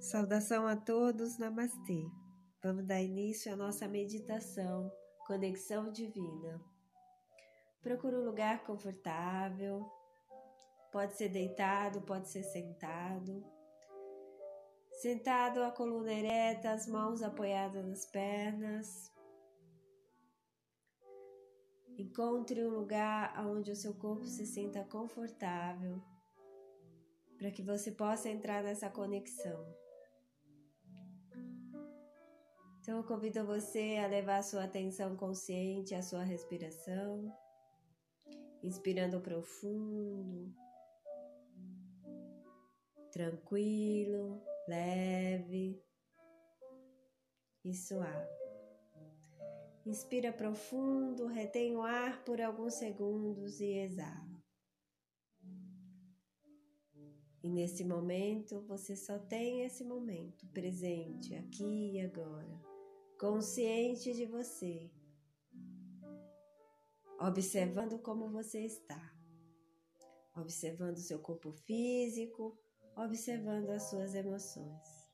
Saudação a todos, Namastê. Vamos dar início à nossa meditação, Conexão Divina. Procure um lugar confortável, pode ser deitado, pode ser sentado. Sentado, a coluna ereta, as mãos apoiadas nas pernas. Encontre um lugar onde o seu corpo se sinta confortável, para que você possa entrar nessa conexão. Então, eu convido você a levar a sua atenção consciente à sua respiração, inspirando profundo, tranquilo, leve e suave. Inspira profundo, retém o ar por alguns segundos e exala. E nesse momento, você só tem esse momento presente, aqui e agora consciente de você, observando como você está, observando seu corpo físico, observando as suas emoções,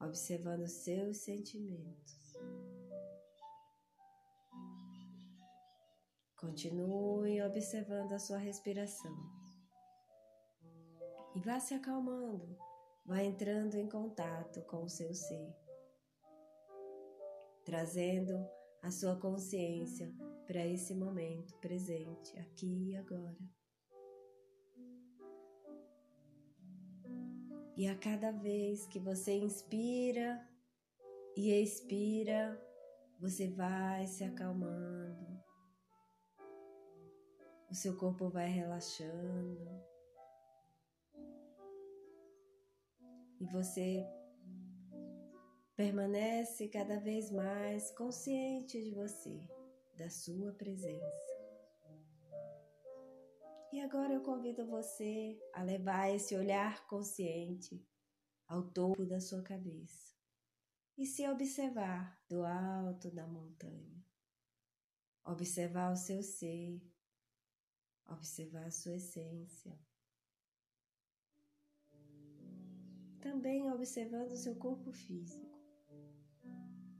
observando seus sentimentos. Continue observando a sua respiração. E vá se acalmando, vá entrando em contato com o seu ser. Trazendo a sua consciência para esse momento presente, aqui e agora. E a cada vez que você inspira e expira, você vai se acalmando, o seu corpo vai relaxando e você permanece cada vez mais consciente de você, da sua presença. E agora eu convido você a levar esse olhar consciente ao topo da sua cabeça e se observar do alto da montanha. Observar o seu ser, observar a sua essência. Também observando o seu corpo físico.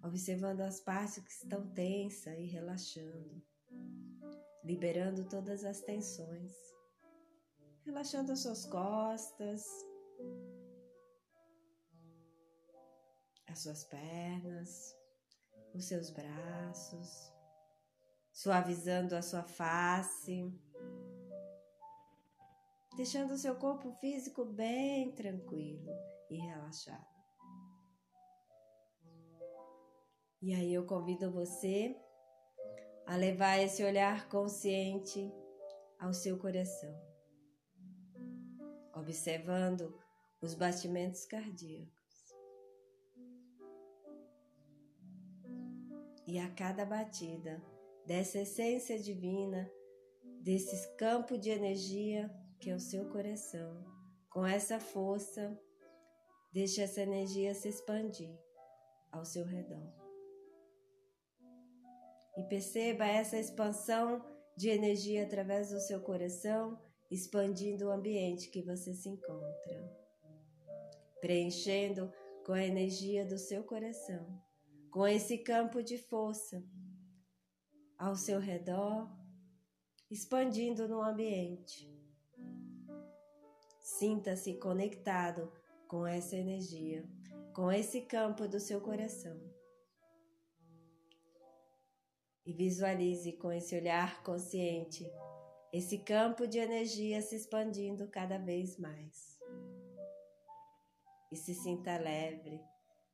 Observando as partes que estão tensas e relaxando, liberando todas as tensões, relaxando as suas costas, as suas pernas, os seus braços, suavizando a sua face, deixando o seu corpo físico bem tranquilo e relaxado. E aí eu convido você a levar esse olhar consciente ao seu coração, observando os batimentos cardíacos. E a cada batida dessa essência divina, desse campo de energia que é o seu coração, com essa força, deixe essa energia se expandir ao seu redor e perceba essa expansão de energia através do seu coração, expandindo o ambiente que você se encontra, preenchendo com a energia do seu coração, com esse campo de força ao seu redor, expandindo no ambiente. Sinta-se conectado com essa energia, com esse campo do seu coração. E visualize com esse olhar consciente esse campo de energia se expandindo cada vez mais. E se sinta leve,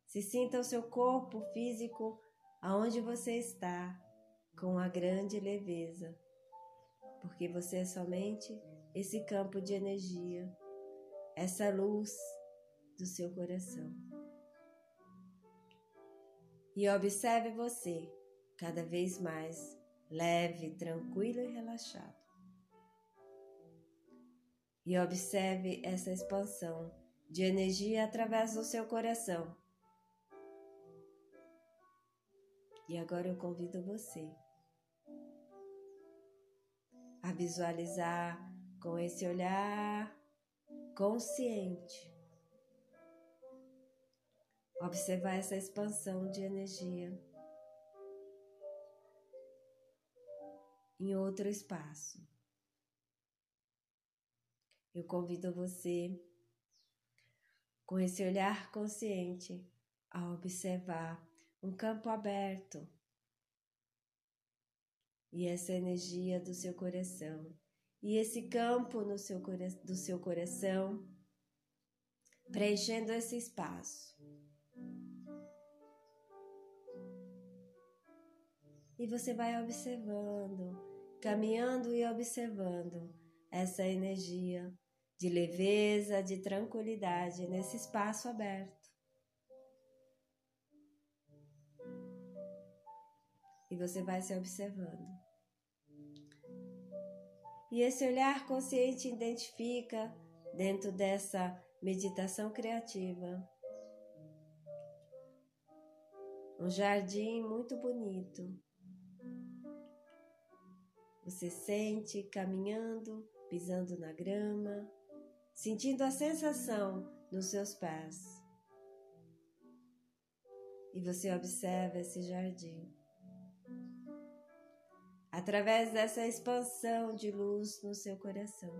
se sinta o seu corpo físico aonde você está com a grande leveza, porque você é somente esse campo de energia, essa luz do seu coração. E observe você cada vez mais leve, tranquilo e relaxado. E observe essa expansão de energia através do seu coração. E agora eu convido você a visualizar com esse olhar consciente, observar essa expansão de energia em outro espaço. Eu convido você, com esse olhar consciente, a observar um campo aberto e essa energia do seu coração. E esse campo no seu, do seu coração, preenchendo esse espaço. E você vai observando, caminhando e observando essa energia de leveza, de tranquilidade nesse espaço aberto. E você vai se observando. E esse olhar consciente identifica, dentro dessa meditação criativa, um jardim muito bonito. Você sente caminhando, pisando na grama, sentindo a sensação nos seus pés. E você observa esse jardim através dessa expansão de luz no seu coração.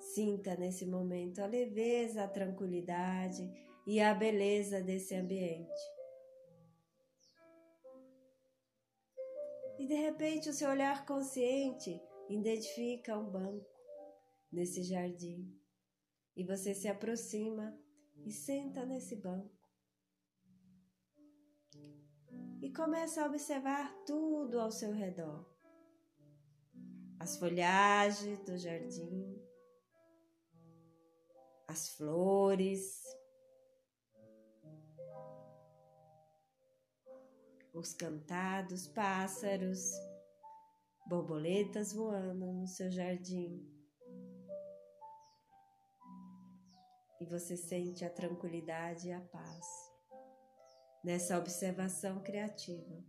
Sinta nesse momento a leveza, a tranquilidade e a beleza desse ambiente. E de repente o seu olhar consciente identifica um banco nesse jardim e você se aproxima e senta nesse banco e começa a observar tudo ao seu redor. As folhagens do jardim, as flores, os cantados pássaros, borboletas voando no seu jardim. E você sente a tranquilidade e a paz nessa observação criativa.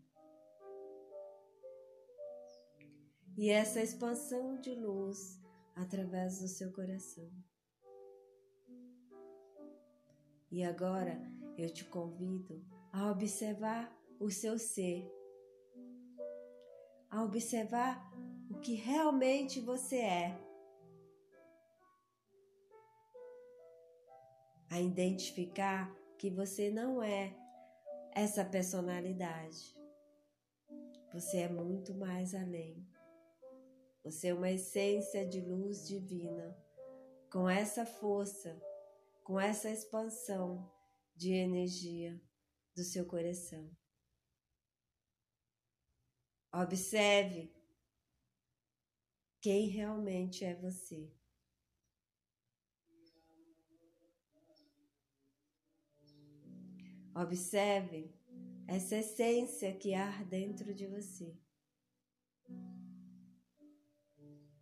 E essa expansão de luz através do seu coração. E agora eu te convido a observar o seu ser, a observar o que realmente você é, a identificar que você não é essa personalidade. Você é muito mais além. Você é uma essência de luz divina, com essa força, com essa expansão de energia do seu coração. Observe quem realmente é você. Observe essa essência que há dentro de você,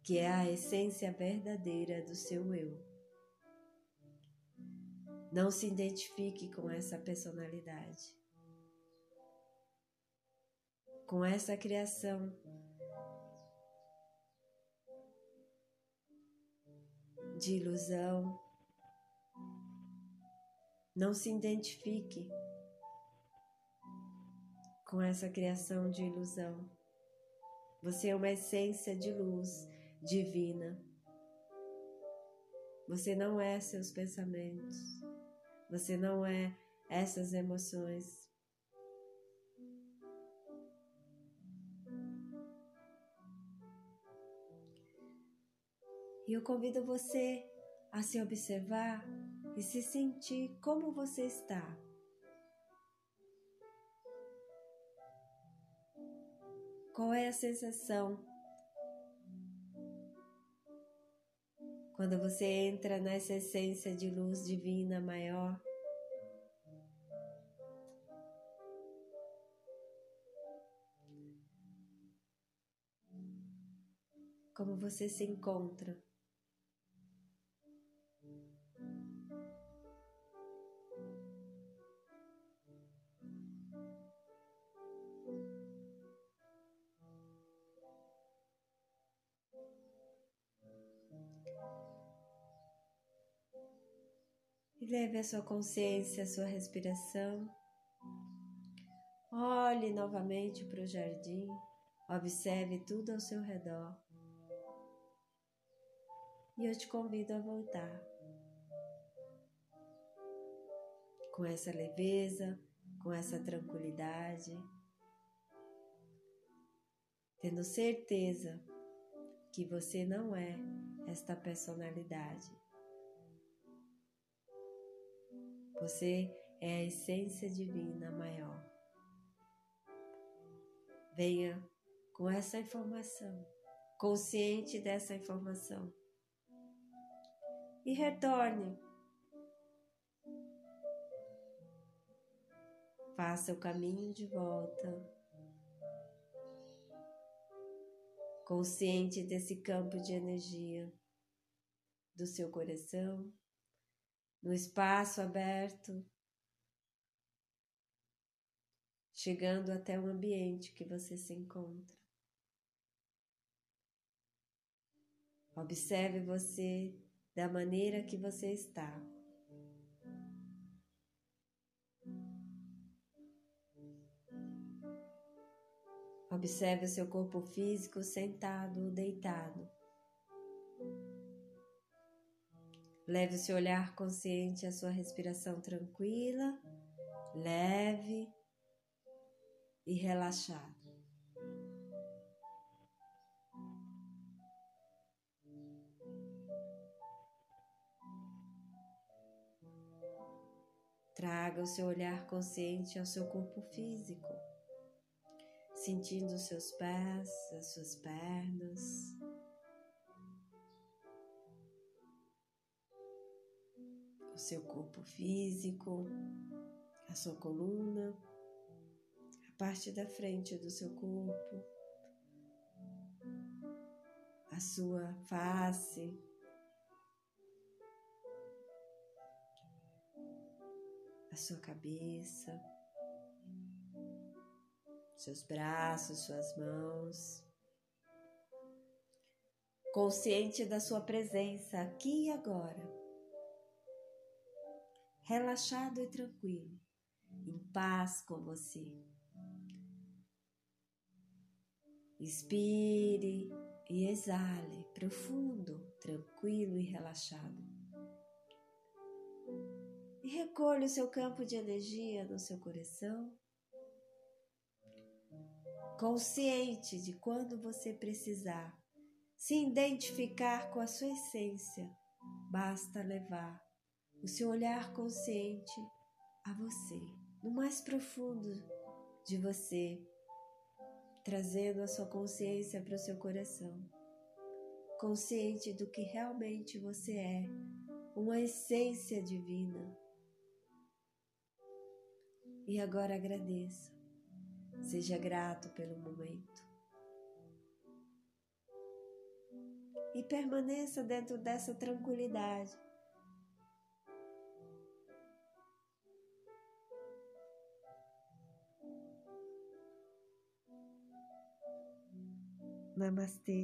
que é a essência verdadeira do seu eu. Não se identifique com essa personalidade, com essa criação. De ilusão, não se identifique com essa criação de ilusão. Você é uma essência de luz divina. Você não é seus pensamentos. Você não é essas emoções. E eu convido você a se observar e se sentir como você está. Qual é a sensação quando você entra nessa essência de luz divina maior? Como você se encontra? E leve a sua consciência, a sua respiração. Olhe novamente para o jardim, observe tudo ao seu redor. E eu te convido a voltar com essa leveza, com essa tranquilidade, tendo certeza que você não é esta personalidade. Você é a essência divina maior. Venha com essa informação, consciente dessa informação, e retorne. Faça o caminho de volta, consciente desse campo de energia do seu coração, no espaço aberto, chegando até o ambiente que você se encontra. Observe você da maneira que você está. Observe o seu corpo físico sentado ou deitado. Leve o seu olhar consciente à sua respiração tranquila, leve e relaxada. Traga o seu olhar consciente ao seu corpo físico sentindo os seus pés, as suas pernas. O seu corpo físico, a sua coluna, a parte da frente do seu corpo, a sua face, a sua cabeça seus braços, suas mãos. Consciente da sua presença aqui e agora. Relaxado e tranquilo, em paz com você. Inspire e exale, profundo, tranquilo e relaxado. E recolha o seu campo de energia no seu coração consciente de quando você precisar se identificar com a sua essência, basta levar o seu olhar consciente a você, no mais profundo de você, trazendo a sua consciência para o seu coração, consciente do que realmente você é, uma essência divina. E agora agradeça Seja grato pelo momento. E permaneça dentro dessa tranquilidade. Namastê.